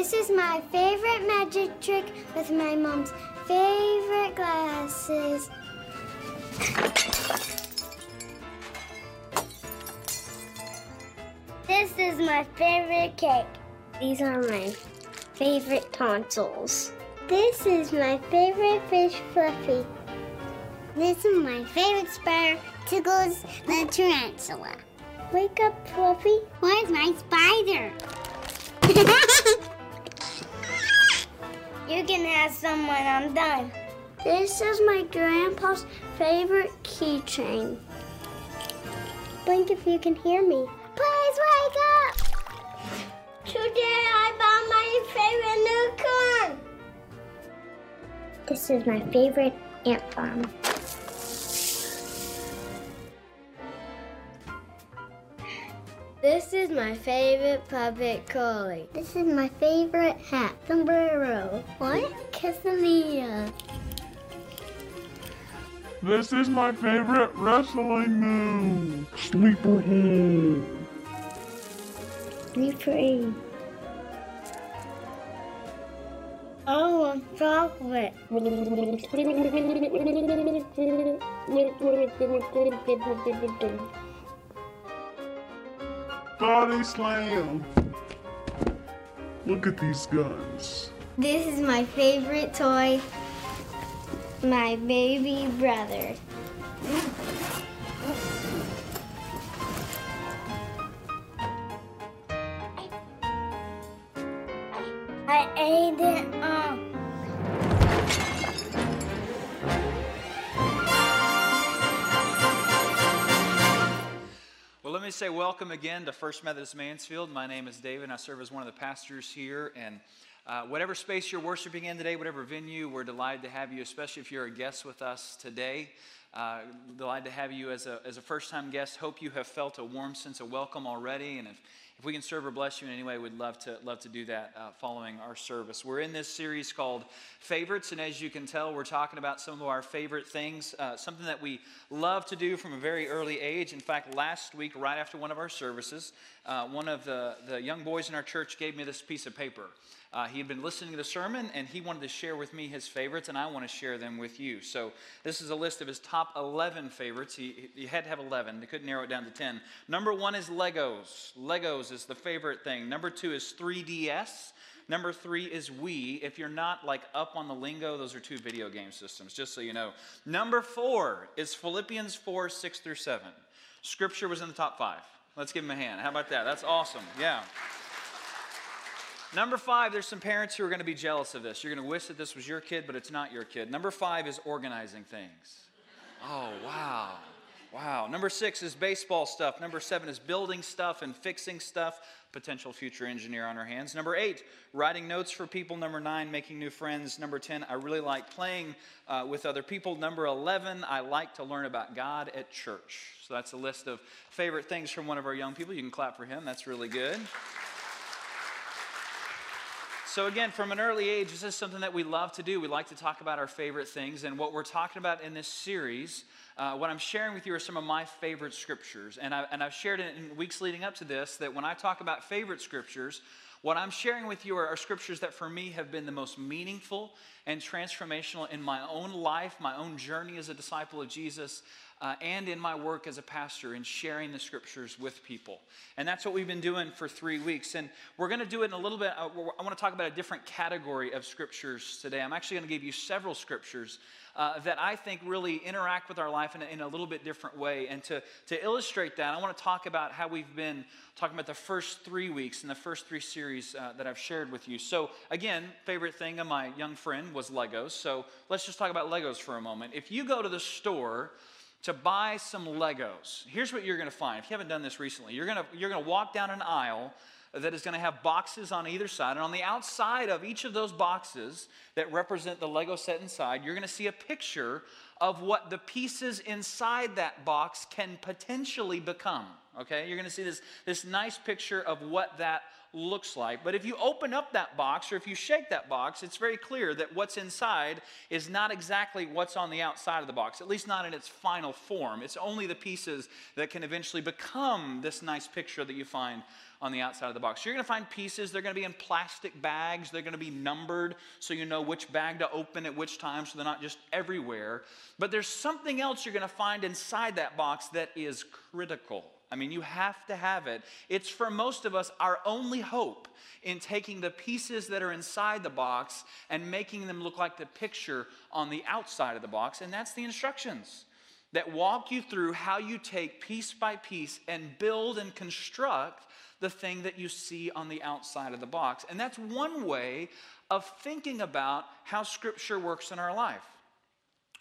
This is my favorite magic trick with my mom's favorite glasses. This is my favorite cake. These are my favorite tonsils. This is my favorite fish, Fluffy. This is my favorite spider, Tickles the tarantula. Wake up, Fluffy. Where's my spider? you can have some when I'm done. This is my grandpa's favorite keychain. Blink if you can hear me. Please wake up! Today I bought my favorite new corn. This is my favorite ant farm. This is my favorite puppet collie. This is my favorite hat, sombrero. What? Quesadilla. This is my favorite wrestling move. Sleeperhead. Be free. Oh, I'm chocolate. Body slam. Look at these guns. This is my favorite toy, my baby brother. I ate it up. Well, let me say welcome again to First Methodist Mansfield. My name is David, I serve as one of the pastors here. And uh, whatever space you're worshiping in today, whatever venue, we're delighted to have you, especially if you're a guest with us today. Uh, delighted to have you as a, as a first time guest. Hope you have felt a warm sense of welcome already. And if, if we can serve or bless you in any way, we'd love to, love to do that uh, following our service. We're in this series called Favorites. And as you can tell, we're talking about some of our favorite things, uh, something that we love to do from a very early age. In fact, last week, right after one of our services, uh, one of the, the young boys in our church gave me this piece of paper. Uh, he had been listening to the sermon and he wanted to share with me his favorites, and I want to share them with you. So, this is a list of his top 11 favorites. He, he had to have 11, they couldn't narrow it down to 10. Number one is Legos. Legos is the favorite thing. Number two is 3DS. Number three is Wii. If you're not like up on the lingo, those are two video game systems, just so you know. Number four is Philippians 4 6 through 7. Scripture was in the top five. Let's give him a hand. How about that? That's awesome. Yeah. Number five, there's some parents who are going to be jealous of this. You're going to wish that this was your kid, but it's not your kid. Number five is organizing things. Oh, wow. Wow. Number six is baseball stuff. Number seven is building stuff and fixing stuff. Potential future engineer on our hands. Number eight, writing notes for people. Number nine, making new friends. Number 10, I really like playing uh, with other people. Number 11, I like to learn about God at church. So that's a list of favorite things from one of our young people. You can clap for him. That's really good. So, again, from an early age, this is something that we love to do. We like to talk about our favorite things. And what we're talking about in this series, uh, what I'm sharing with you are some of my favorite scriptures. And, I, and I've shared in weeks leading up to this that when I talk about favorite scriptures, what I'm sharing with you are, are scriptures that for me have been the most meaningful and transformational in my own life, my own journey as a disciple of Jesus, uh, and in my work as a pastor in sharing the scriptures with people. And that's what we've been doing for three weeks. And we're going to do it in a little bit. Uh, I want to talk about a different category of scriptures today. I'm actually going to give you several scriptures uh, that I think really interact with our life in a, in a little bit different way. And to, to illustrate that, I want to talk about how we've been talking about the first three weeks and the first three series uh, that I've shared with you. So, again, favorite thing of my young friend was Legos. So, let's just talk about Legos for a moment. If you go to the store, to buy some Legos. Here's what you're going to find. If you haven't done this recently, you're going to, you're going to walk down an aisle that is going to have boxes on either side. And on the outside of each of those boxes that represent the Lego set inside, you're going to see a picture of what the pieces inside that box can potentially become. Okay, you're going to see this, this nice picture of what that looks like. But if you open up that box or if you shake that box, it's very clear that what's inside is not exactly what's on the outside of the box, at least not in its final form. It's only the pieces that can eventually become this nice picture that you find on the outside of the box. So you're going to find pieces, they're going to be in plastic bags, they're going to be numbered so you know which bag to open at which time so they're not just everywhere. But there's something else you're going to find inside that box that is critical. I mean, you have to have it. It's for most of us our only hope in taking the pieces that are inside the box and making them look like the picture on the outside of the box, and that's the instructions that walk you through how you take piece by piece and build and construct the thing that you see on the outside of the box. And that's one way of thinking about how Scripture works in our life.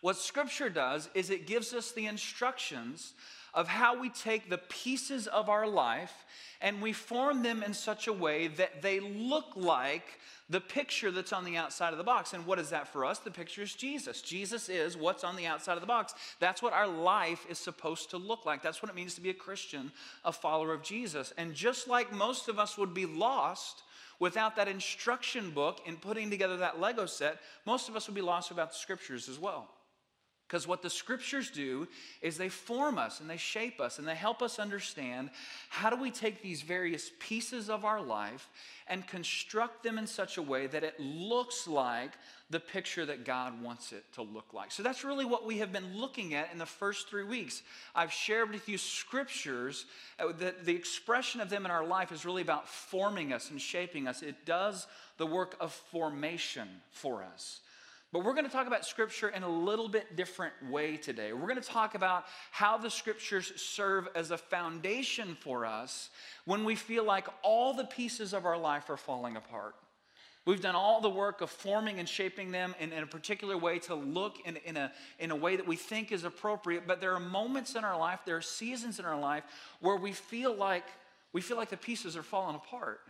What Scripture does is it gives us the instructions of how we take the pieces of our life and we form them in such a way that they look like the picture that's on the outside of the box. And what is that for us? The picture is Jesus. Jesus is what's on the outside of the box. That's what our life is supposed to look like. That's what it means to be a Christian, a follower of Jesus. And just like most of us would be lost without that instruction book in putting together that Lego set, most of us would be lost without the scriptures as well. Because what the scriptures do is they form us and they shape us and they help us understand how do we take these various pieces of our life and construct them in such a way that it looks like the picture that God wants it to look like. So that's really what we have been looking at in the first three weeks. I've shared with you scriptures uh, that the expression of them in our life is really about forming us and shaping us. It does the work of formation for us. But we're going to talk about Scripture in a little bit different way today. We're going to talk about how the Scriptures serve as a foundation for us when we feel like all the pieces of our life are falling apart. We've done all the work of forming and shaping them in, in a particular way to look in, in, a, in a way that we think is appropriate. But there are moments in our life, there are seasons in our life where we feel like, we feel like the pieces are falling apart.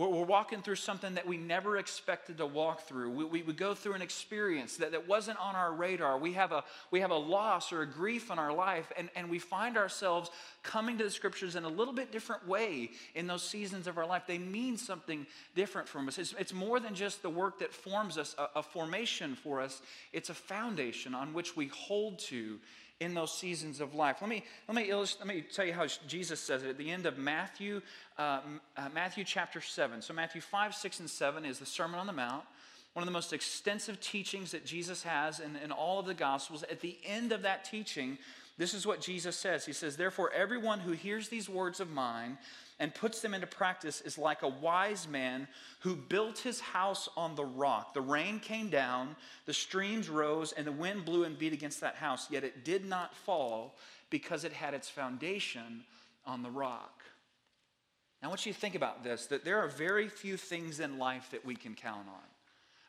We're, we're, walking through something that we never expected to walk through. We, we, we, go through an experience that, that wasn't on our radar. We have, a, we have a loss or a grief in our life, and, and we find ourselves coming to the scriptures in a little bit different way in those seasons of our life. They mean something different from us. It's, it's more than just the work that forms us, a, a formation for us, it's a foundation on which we hold to in those seasons of life. Let me, let me, let me tell you how Jesus says it at the end of Matthew, uh, uh, Matthew chapter 7. So, Matthew 5, 6, and 7 is the Sermon on the Mount, one of the most extensive teachings that Jesus has in, in all of the Gospels. At the end of that teaching, this is what Jesus says He says, Therefore, everyone who hears these words of mine and puts them into practice is like a wise man who built his house on the rock. The rain came down, the streams rose, and the wind blew and beat against that house, yet it did not fall because it had its foundation on the rock. Now, I want you to think about this that there are very few things in life that we can count on.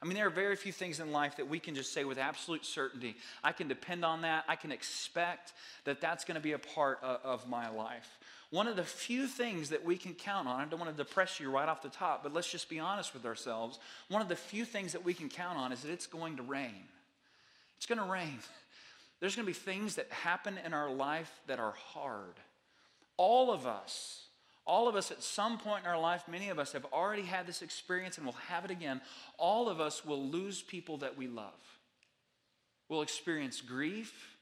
I mean, there are very few things in life that we can just say with absolute certainty, I can depend on that. I can expect that that's going to be a part of, of my life. One of the few things that we can count on, I don't want to depress you right off the top, but let's just be honest with ourselves. One of the few things that we can count on is that it's going to rain. It's going to rain. There's going to be things that happen in our life that are hard. All of us, all of us at some point in our life, many of us have already had this experience and will have it again. All of us will lose people that we love. We'll experience grief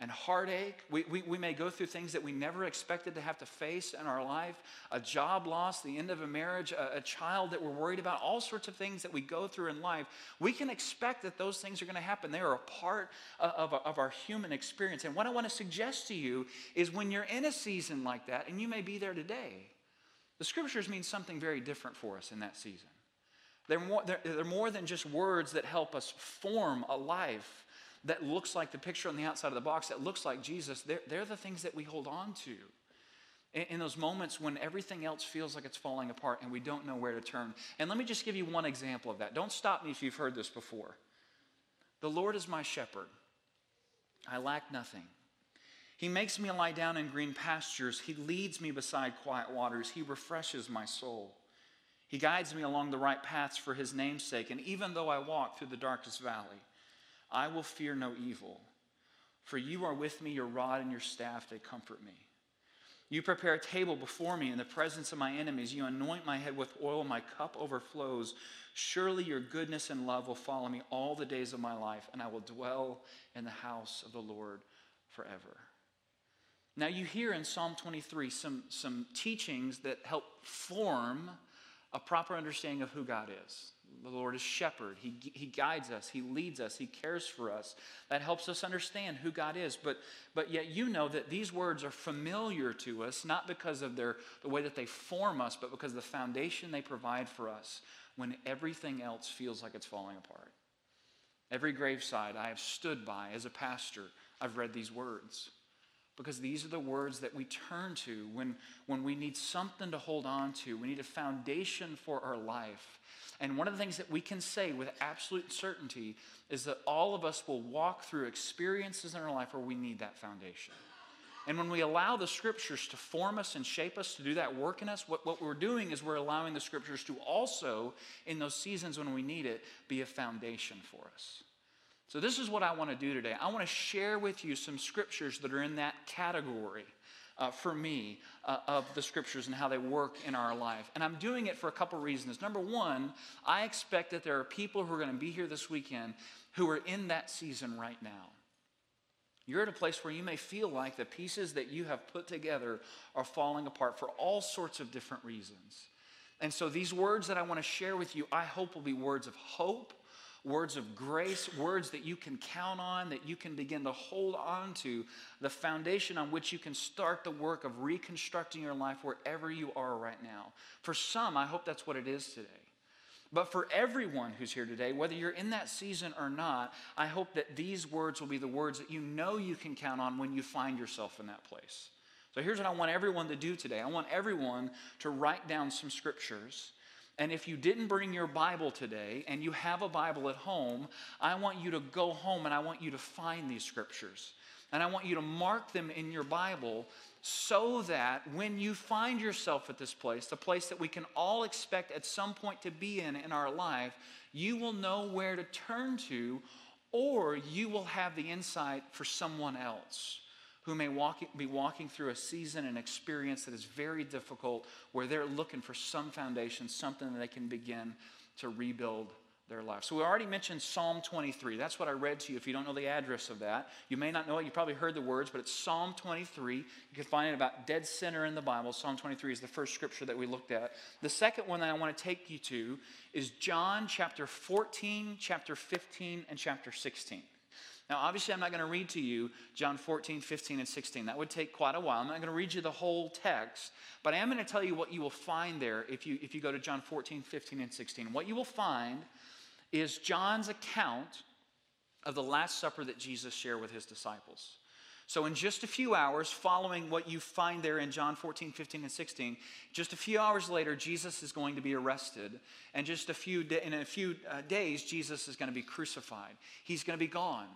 and heartache. We, we, we, may go through things that we never expected to have to face in our life a job loss, the end of a marriage, a, a, child that we're worried about, all sorts of things that we go through in life. We can expect that those things are going to happen. They are a part of, of, our human experience. And what I want to suggest to you is when you're in a season like that, and you may be there today, the scriptures mean something very different for us in that season. They're more, they're, they're more than just words that help us form a life that looks like the picture on the outside of the box, that looks like Jesus, they're, they're the things that we hold on to. In, in those moments when everything else feels like it's falling apart and we don't know where to turn. And let me just give you one example of that. Don't stop me if you've heard this before. The Lord is my shepherd, I lack nothing. He makes me lie down in green pastures. He leads me beside quiet waters. He refreshes my soul. He guides me along the right paths for his name's sake. And even though I walk through the darkest valley, I will fear no evil, For you are with me, your rod and your staff, they comfort me. You prepare a table before me in the presence of my enemies. You anoint my head with oil, my cup overflows. Surely your goodness and love will follow me all the days of my life, and I will dwell in the house of the Lord forever. Now, you hear in Psalm 23 some, some teachings that help form a proper understanding of who God is. The Lord is shepherd. He, he guides us. He leads us. He cares for us. That helps us understand who God is. But, but yet you know that these words are familiar to us, not because of their, the way that they form us, but because of the foundation they provide for us when everything else feels like it's falling apart. Every graveside I have stood by as a pastor, I've read these words because these are the words that we turn to when, when we need something to hold on to. We need a foundation for our life. And one of the things that we can say with absolute certainty is that all of us will walk through experiences in our life where we need that foundation. And when we allow the scriptures to form us and shape us, to do that work in us, what, what we're doing is we're allowing the scriptures to also, in those seasons when we need it, be a foundation for us. So, this is what I want to do today. I want to share with you some scriptures that are in that category uh, for me uh, of the scriptures and how they work in our life. And I'm doing it for a couple reasons. Number one, I expect that there are people who are going to be here this weekend who are in that season right now. You're at a place where you may feel like the pieces that you have put together are falling apart for all sorts of different reasons. And so, these words that I want to share with you, I hope will be words of hope words of grace, words that you can count on, that you can begin to hold on to, the foundation on which you can start the work of reconstructing your life wherever you are right now. For some, I hope that's what it is today. But for everyone who's here today, whether you're in that season or not, I hope that these words will be the words that you know you can count on when you find yourself in that place. So here's what I want everyone to do today I want everyone to write down some scriptures and if you didn't bring your Bible today and you have a Bible at home, I want you to go home and I want you to find these scriptures. And I want you to mark them in your Bible so that when you find yourself at this place, the place that we can all expect at some point to be in in our life, you will know where to turn to or you will have the insight for someone else who may walk, be walking through a season and experience that is very difficult, where they're looking for some foundation, something that they can begin to rebuild their life. So we already mentioned Psalm 23. That's what I read to you. If you don't know the address of that, you may not know it. You probably heard the words, but it's Psalm 23. You can find it about dead center in the Bible. Psalm 23 is the first scripture that we looked at. The second one that I want to take you to is John chapter 14, chapter 15, and chapter 16. Now, obviously, I'm not going to read to you John 14, 15, and 16. That would take quite a while. I'm not going to read you the whole text, but I am going to tell you what you will find there if you, if you go to John 14, 15, and 16. What you will find is John's account of the Last Supper that Jesus shared with his disciples. So, in just a few hours, following what you find there in John 14, 15, and 16, just a few hours later, Jesus is going to be arrested. And just a few, in a few uh, days, Jesus is going to be crucified. He's going to be gone.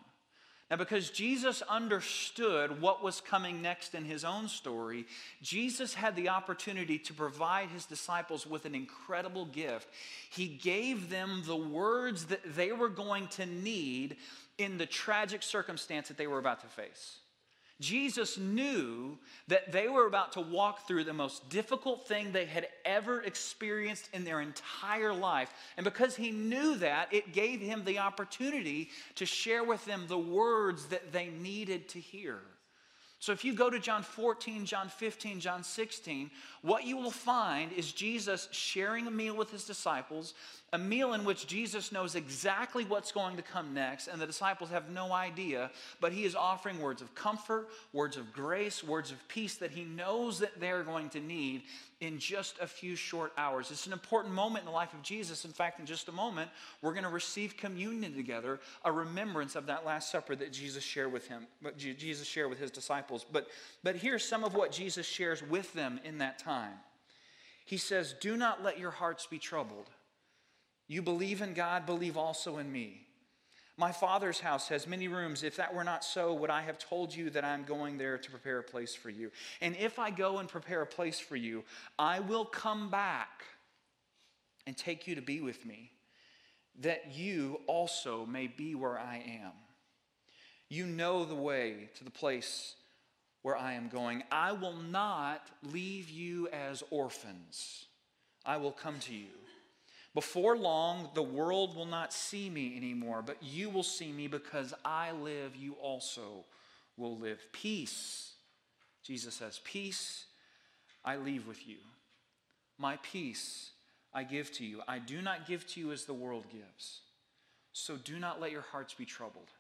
Now, because Jesus understood what was coming next in his own story, Jesus had the opportunity to provide his disciples with an incredible gift. He gave them the words that they were going to need in the tragic circumstance that they were about to face. Jesus knew that they were about to walk through the most difficult thing they had ever experienced in their entire life. And because he knew that, it gave him the opportunity to share with them the words that they needed to hear. So if you go to John 14, John 15, John 16, what you will find is Jesus sharing a meal with his disciples, a meal in which Jesus knows exactly what's going to come next, and the disciples have no idea, but he is offering words of comfort, words of grace, words of peace that he knows that they're going to need in just a few short hours. It's an important moment in the life of Jesus. In fact, in just a moment, we're going to receive communion together, a remembrance of that last supper that Jesus shared with him, what Jesus shared with his disciples. But, but here's some of what Jesus shares with them in that time. He says, Do not let your hearts be troubled. You believe in God, believe also in me. My Father's house has many rooms. If that were not so, would I have told you that I'm going there to prepare a place for you? And if I go and prepare a place for you, I will come back and take you to be with me, that you also may be where I am. You know the way to the place where I am going. I will not leave you as orphans, I will come to you. Before long, the world will not see me anymore, but you will see me because I live, you also will live. Peace, Jesus says, peace I leave with you. My peace I give to you. I do not give to you as the world gives. So do not let your hearts be troubled,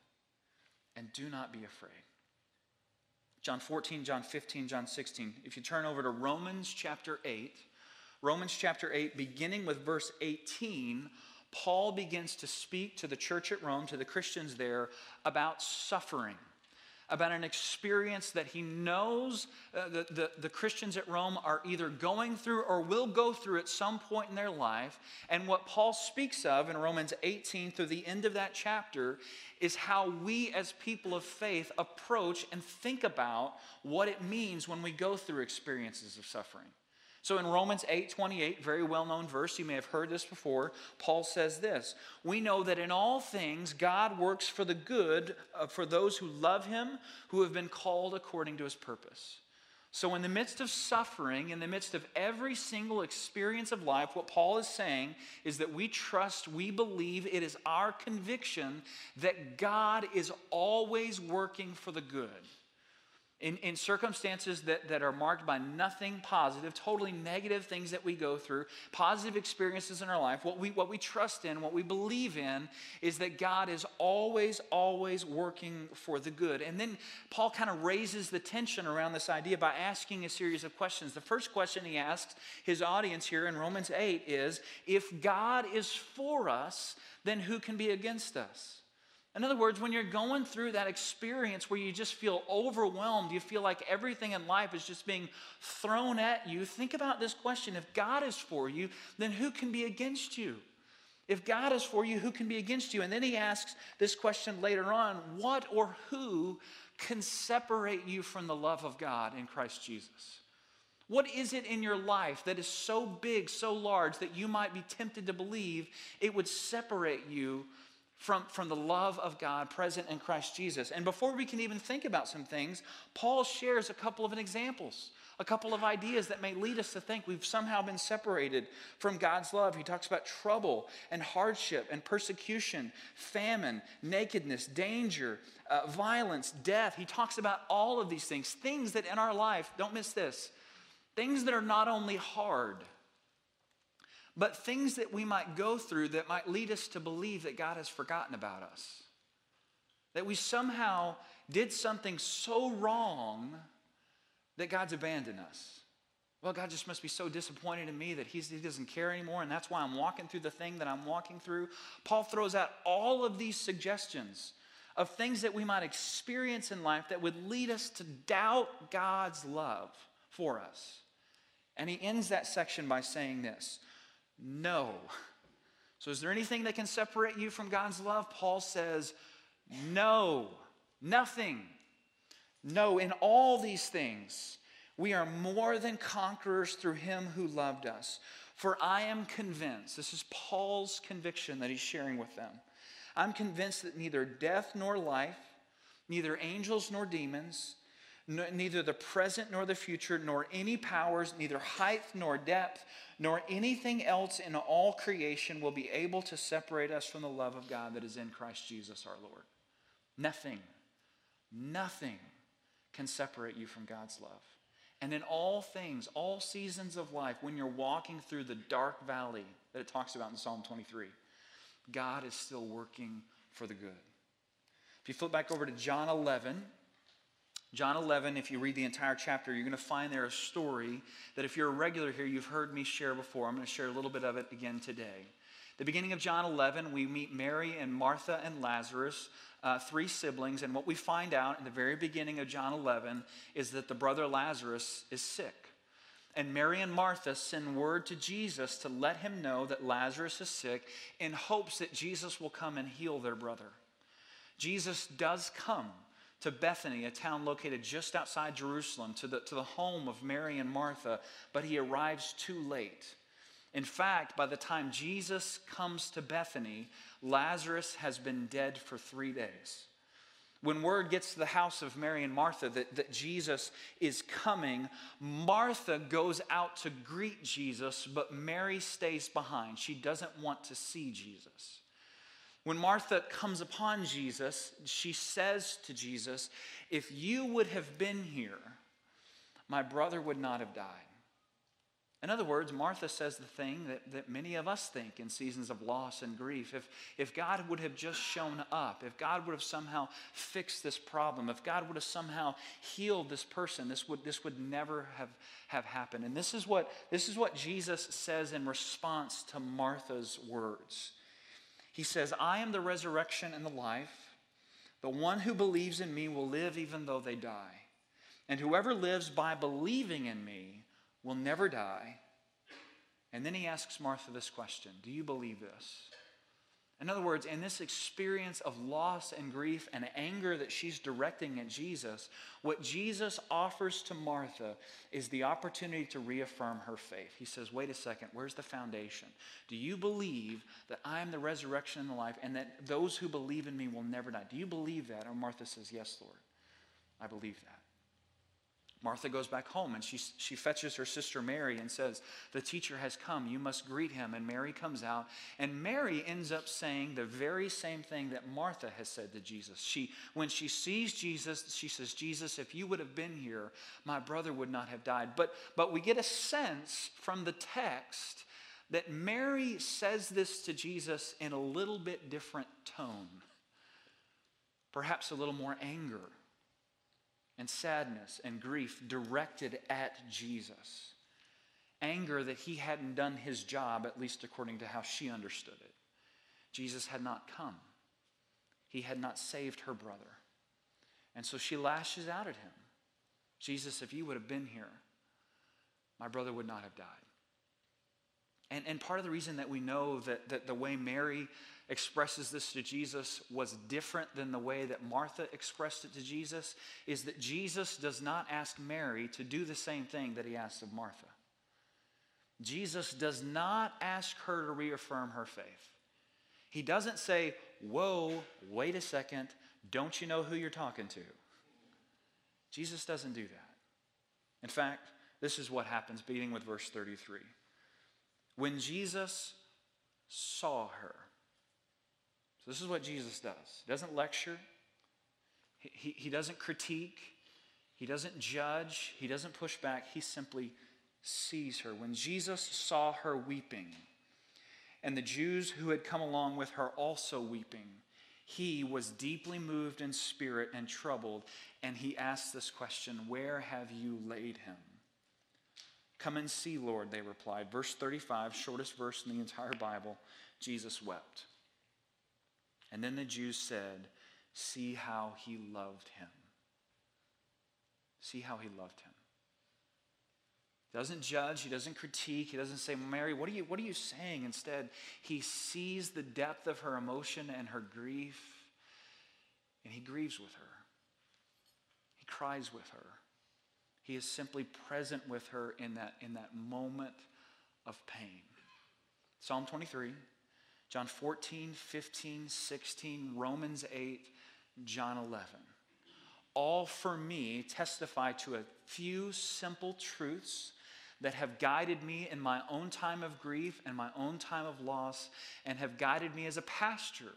and do not be afraid. John 14, John 15, John 16. If you turn over to Romans chapter 8, Romans chapter 8, beginning with verse 18, Paul begins to speak to the church at Rome, to the Christians there, about suffering about an experience that he knows uh, the, the, the Christians at Rome are either going through or will go through at some point in their life. And what Paul speaks of in Romans 18 through the end of that chapter is how we as people of faith approach and think about what it means when we go through experiences of suffering. So in Romans 8 28, very well known verse, you may have heard this before, Paul says this We know that in all things God works for the good uh, for those who love him, who have been called according to his purpose. So, in the midst of suffering, in the midst of every single experience of life, what Paul is saying is that we trust, we believe, it is our conviction that God is always working for the good in, in circumstances that, that are marked by nothing positive, totally negative things that we go through, positive experiences in our life, what we, what we trust in, what we believe in, is that God is always, always working for the good. And then Paul kind of raises the tension around this idea by asking a series of questions. The first question he asks his audience here in Romans 8 is If God is for us, then who can be against us? In other words, when you're going through that experience where you just feel overwhelmed, you feel like everything in life is just being thrown at you, think about this question. If God is for you, then who can be against you? If God is for you, who can be against you? And then he asks this question later on what or who can separate you from the love of God in Christ Jesus? What is it in your life that is so big, so large, that you might be tempted to believe it would separate you from, from the love of God present in Christ Jesus. And before we can even think about some things, Paul shares a couple of examples, a couple of ideas that may lead us to think we've somehow been separated from God's love. He talks about trouble and hardship and persecution, famine, nakedness, danger, uh, violence, death. He talks about all of these things, things that in our life, don't miss this, things that are not only hard but things that we might go through that might lead us to believe that God has forgotten about us. That we somehow did something so wrong that God's abandoned us. Well, God just must be so disappointed in me that he doesn't care anymore, and that's why I'm walking through the thing that I'm walking through. Paul throws out all of these suggestions of things that we might experience in life that would lead us to doubt God's love for us. And he ends that section by saying this no. So, is there anything that can separate you from God's love? Paul says, no, nothing. No, in all these things, we are more than conquerors through him who loved us. For I am convinced, this is Paul's conviction that he's sharing with them. I'm convinced that neither death nor life, neither angels nor demons, neither the present nor the future, nor any powers, neither height nor depth, nor anything else in all creation will be able to separate us from the love of God that is in Christ Jesus our Lord. Nothing, nothing can separate you from God's love. And in all things, all seasons of life, when you're walking through the dark valley that it talks about in Psalm 23, God is still working for the good. If you flip back over to John 11, John 11, if you read the entire chapter, you're going to find there a story that if you're a regular here, you've heard me share before. I'm going to share a little bit of it again today. The beginning of John 11, we meet Mary and Martha and Lazarus, uh, three siblings, and what we find out in the very beginning of John 11 is that the brother Lazarus is sick. And Mary and Martha send word to Jesus to let him know that Lazarus is sick in hopes that Jesus will come and heal their brother. Jesus does come to Bethany, a town located just outside Jerusalem, to the, to the home of Mary and Martha, but he arrives too late. In fact, by the time Jesus comes to Bethany, Lazarus has been dead for three days. When word gets to the house of Mary and Martha that, that Jesus is coming, Martha goes out to greet Jesus, but Mary stays behind. She doesn't want to see Jesus. When Martha comes upon Jesus, she says to Jesus, If you would have been here, my brother would not have died. In other words, Martha says the thing that, that many of us think in seasons of loss and grief. If, if God would have just shown up, if God would have somehow fixed this problem, if God would have somehow healed this person, this would, this would never have, have happened. And this is, what, this is what Jesus says in response to Martha's words. He says, I am the resurrection and the life. The one who believes in me will live even though they die. And whoever lives by believing in me, will never die. And then he asks Martha this question Do you believe this? In other words, in this experience of loss and grief and anger that she's directing at Jesus, what Jesus offers to Martha is the opportunity to reaffirm her faith. He says, Wait a second, where's the foundation? Do you believe that I am the resurrection and the life and that those who believe in me will never die? Do you believe that? And Martha says, Yes, Lord, I believe that. Martha goes back home and she, she fetches her sister Mary and says, The teacher has come. You must greet him. And Mary comes out. And Mary ends up saying the very same thing that Martha has said to Jesus. She, when she sees Jesus, she says, Jesus, if you would have been here, my brother would not have died. But, but we get a sense from the text that Mary says this to Jesus in a little bit different tone, perhaps a little more anger and sadness and grief directed at Jesus. Anger that he hadn't done his job, at least according to how she understood it. Jesus had not come, he had not saved her brother. And so she lashes out at him Jesus, if you would have been here, my brother would not have died. And, and part of the reason that we know that, that the way Mary expresses this to Jesus was different than the way that Martha expressed it to Jesus is that Jesus does not ask Mary to do the same thing that he asked of Martha. Jesus does not ask her to reaffirm her faith. He doesn't say, Whoa, wait a second, don't you know who you're talking to? Jesus doesn't do that. In fact, this is what happens, beginning with verse 33. When Jesus saw her, this is what Jesus does. He doesn't lecture, he, he, doesn't critique, he doesn't judge, he doesn't push back. He simply sees her. When Jesus saw her weeping, and the Jews who had come along with her also weeping, he was deeply moved in spirit and troubled, and he asked this question Where have you laid him? Come and see, Lord, they replied. Verse 35, shortest verse in the entire Bible Jesus wept. And then the Jews said, See how he loved him. See how he loved him. He doesn't judge, he doesn't critique, he doesn't say, Mary, what are you, what are you saying? Instead, he sees the depth of her emotion and her grief, and he grieves with her. He cries with her. He is simply present with her in that, in that moment of pain. Psalm 23 John 14, 15, 16, Romans 8, John 11. All for me testify to a few simple truths that have guided me in my own time of grief and my own time of loss and have guided me as a pastor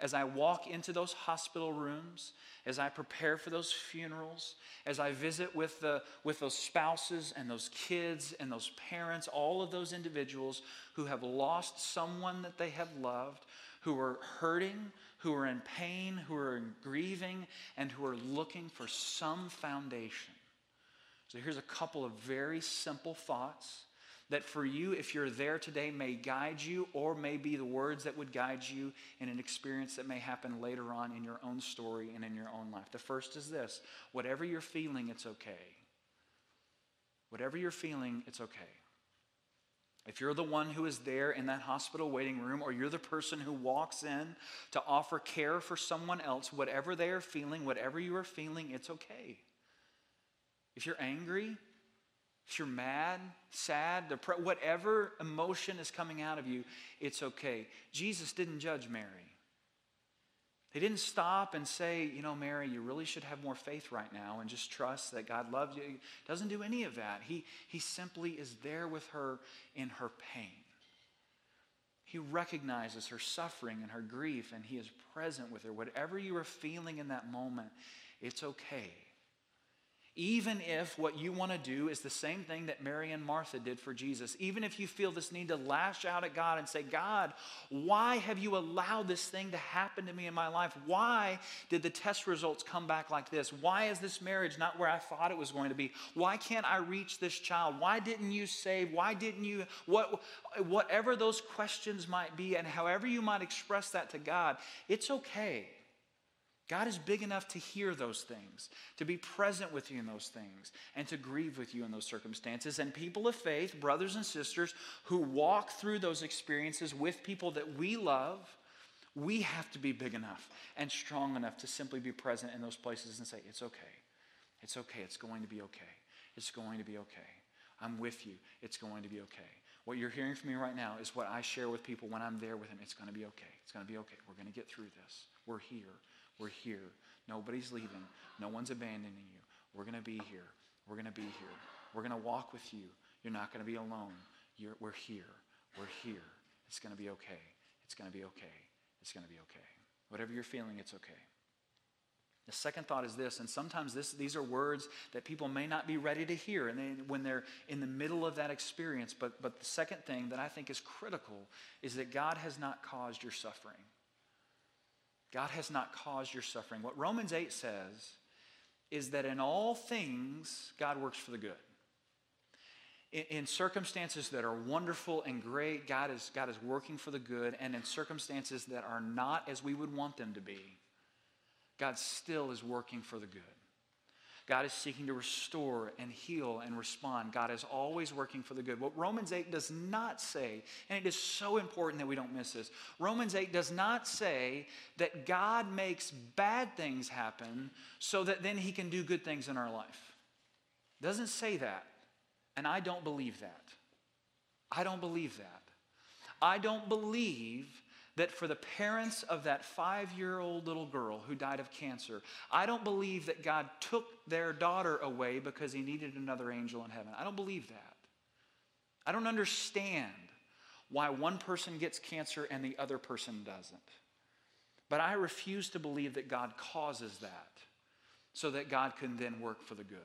as I walk into those hospital rooms, as I prepare for those funerals, as I visit with, the, with those spouses and those kids and those parents, all of those individuals who have lost someone that they have loved, who are hurting, who are in pain, who are grieving, and who are looking for some foundation. So here's a couple of very simple thoughts that for you, if you're there today, may guide you or may be the words that would guide you in an experience that may happen later on in your own story and in your own life. The first is this whatever you're feeling, it's okay. Whatever you're feeling, it's okay. If you're the one who is there in that hospital waiting room, or you're the person who walks in to offer care for someone else, whatever they are feeling, whatever you are feeling, it's okay. If you're angry, if you're mad, sad, depressed, whatever emotion is coming out of you, it's okay. Jesus didn't judge Mary. He didn't stop and say, you know, Mary, you really should have more faith right now and just trust that God loves you. He doesn't do any of that. He, he simply is there with her in her pain. He recognizes her suffering and her grief, and He is present with her. Whatever you are feeling in that moment, it's okay even if what you want to do is the same thing that Mary and Martha did for Jesus, even if you feel this need to lash out at God and say, God, why have you allowed this thing to happen to me in my life? Why did the test results come back like this? Why is this marriage not where I thought it was going to be? Why can't I reach this child? Why didn't you save? Why didn't you? What, whatever those questions might be, and however you might express that to God, it's okay. God is big enough to hear those things, to be present with you in those things, and to grieve with you in those circumstances. And people of faith, brothers and sisters who walk through those experiences with people that we love, we have to be big enough and strong enough to simply be present in those places and say, It's okay. It's okay. It's going to be okay. It's going to be okay. I'm with you. It's going to be okay. What you're hearing from me right now is what I share with people when I'm there with them. It's going to be okay. It's going to be okay. We're going to get through this. We're here. We're here. Nobody's leaving. No one's abandoning you. We're going to be here. We're going to be here. We're going to walk with you. You're not going to be alone. You're, we're here. We're here. It's going to be okay. It's going to be okay. It's going to be okay. Whatever you're feeling, it's okay. The second thought is this, and sometimes this, these are words that people may not be ready to hear and they, when they're in the middle of that experience. But, but the second thing that I think is critical is that God has not caused your suffering. God has not caused your suffering. What Romans 8 says is that in all things, God works for the good. In, in, circumstances that are wonderful and great, God is, God is working for the good. And in circumstances that are not as we would want them to be, God still is working for the good. God is seeking to restore and heal and respond. God is always working for the good. What Romans 8 does not say, and it is so important that we don't miss this, Romans 8 does not say that God makes bad things happen so that then he can do good things in our life. It doesn't say that. And I don't believe that. I don't believe that. I don't believe that for the parents of that five year old little girl who died of cancer, I don't believe that God took their daughter away because he needed another angel in heaven. I don't believe that. I don't understand why one person gets cancer and the other person doesn't. But I refuse to believe that God causes that so that God can then work for the good.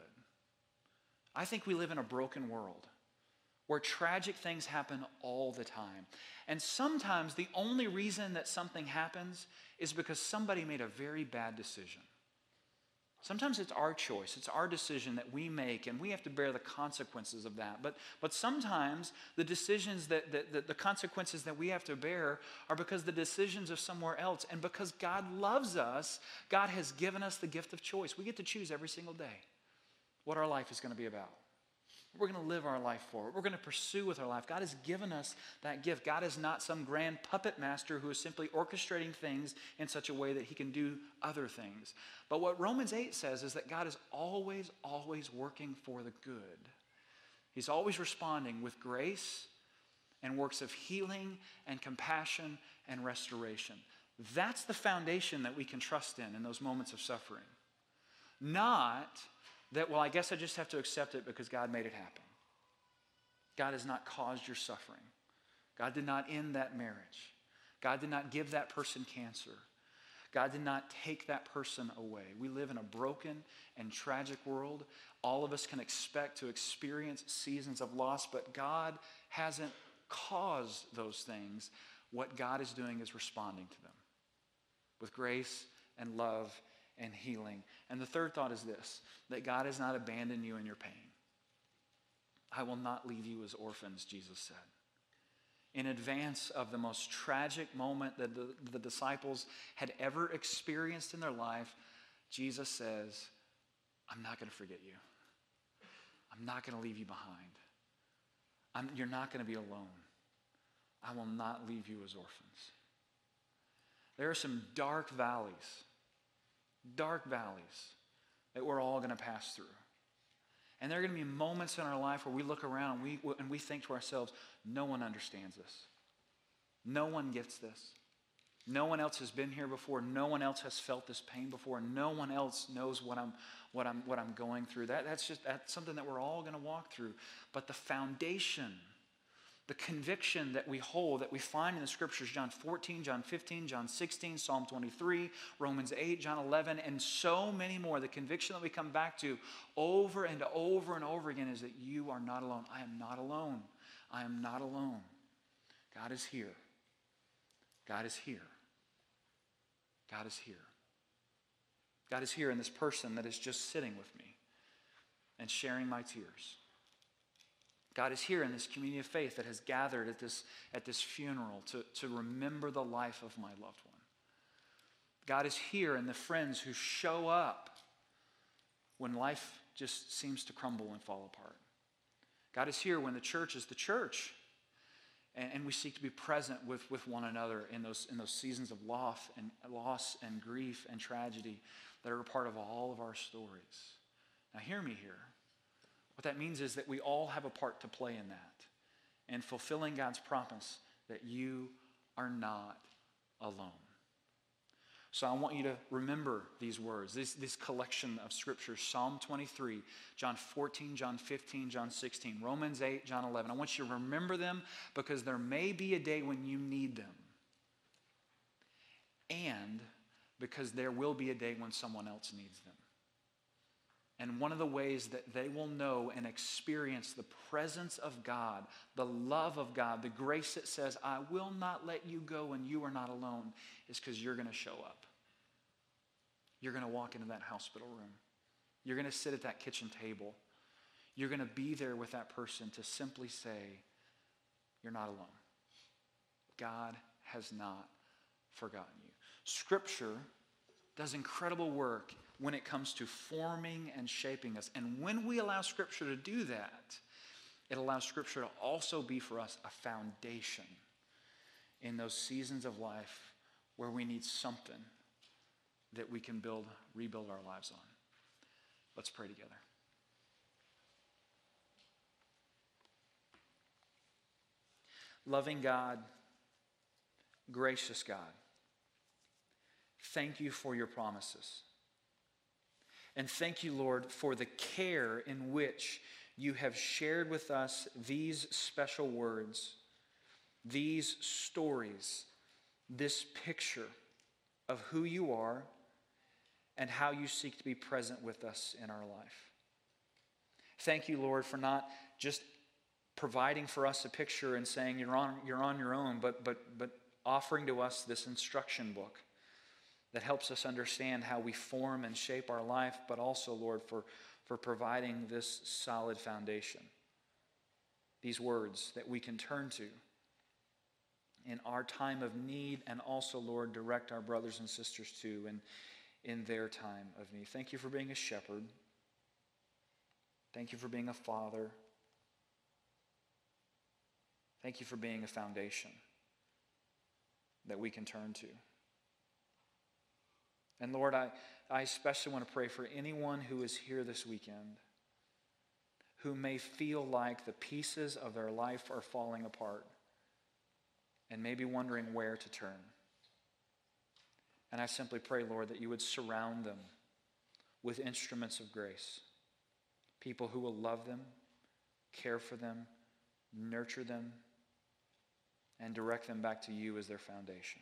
I think we live in a broken world where tragic things happen all the time. And sometimes the only reason that something happens is because somebody made a very bad decision. Sometimes it's our choice, it's our decision that we make, and we have to bear the consequences of that. But, but sometimes the decisions that, that, that the consequences that we have to bear are because the decisions of somewhere else. And because God loves us, God has given us the gift of choice. We get to choose every single day what our life is going to be about we're going to live our life for. We're going to pursue with our life. God has given us that gift. God is not some grand puppet master who is simply orchestrating things in such a way that he can do other things. But what Romans 8 says is that God is always, always working for the good. He's always responding with grace and works of healing and compassion and restoration. That's the foundation that we can trust in in those moments of suffering. Not that, well, I guess I just have to accept it because God made it happen. God has not caused your suffering. God did not end that marriage. God did not give that person cancer. God did not take that person away. We live in a broken and tragic world. All of us can expect to experience seasons of loss, but God hasn't caused those things. What God is doing is responding to them with grace and love and healing. And the third thought is this that God has not abandoned you in your pain. I will not leave you as orphans, Jesus said. In advance of the most tragic moment that the, the disciples had ever experienced in their life, Jesus says, I'm not going to forget you. I'm not going to leave you behind. I'm, you're not going to be alone. I will not leave you as orphans. There are some dark valleys dark valleys that we're all going to pass through. And there are going to be moments in our life where we look around and we, and we think to ourselves, no one understands this. No one gets this. No one else has been here before. No one else has felt this pain before. No one else knows what I'm, what I'm, what I'm going through. That, that's just that's something that we're all going to walk through. But the foundation, the conviction that we hold, that we find in the scriptures, John 14, John 15, John 16, Psalm 23, Romans 8, John 11, and so many more, the conviction that we come back to over and over and over again is that you are not alone. I am not alone. I am not alone. God is here. God is here. God is here. God is here in this person that is just sitting with me and sharing my tears. God is here in this community of faith that has gathered at this, at this funeral to, to remember the life of my loved one. God is here in the friends who show up when life just seems to crumble and fall apart. God is here when the church is the church and, and we seek to be present with, with one another in those, in those seasons of loss and, loss and grief and tragedy that are a part of all of our stories. Now, hear me here. What that means is that we all have a part to play in that and fulfilling God's promise that you are not alone. So I want you to remember these words, this, this collection of scriptures Psalm 23, John 14, John 15, John 16, Romans 8, John 11. I want you to remember them because there may be a day when you need them. And because there will be a day when someone else needs them. And one of the ways that they will know and experience the presence of God, the love of God, the grace that says, I will not let you go and you are not alone, is because you're going to show up. You're going to walk into that hospital room. You're going to sit at that kitchen table. You're going to be there with that person to simply say, You're not alone. God has not forgotten you. Scripture does incredible work when it comes to forming and shaping us. And when we allow Scripture to do that, it allows Scripture to also be for us a foundation in those seasons of life where we need something that we can build, rebuild our lives on. Let's pray together. Loving God, gracious God, thank you for your promises. And thank you, Lord, for the care in which you have shared with us these special words, these stories, this picture of who you are and how you seek to be present with us in our life. Thank you, Lord, for not just providing for us a picture and saying you're on, you're on your own, but, but, but offering to us this instruction book that helps us understand how we form and shape our life, but also, Lord, for, for providing this solid foundation. These words that we can turn to in our time of need, and also, Lord, direct our brothers and sisters to in, in their time of need. Thank you for being a shepherd. Thank you for being a father. Thank you for being a foundation that we can turn to. And Lord, I, I especially want to pray for anyone who is here this weekend who may feel like the pieces of their life are falling apart and may be wondering where to turn. And I simply pray, Lord, that you would surround them with instruments of grace, people who will love them, care for them, nurture them, and direct them back to you as their foundation.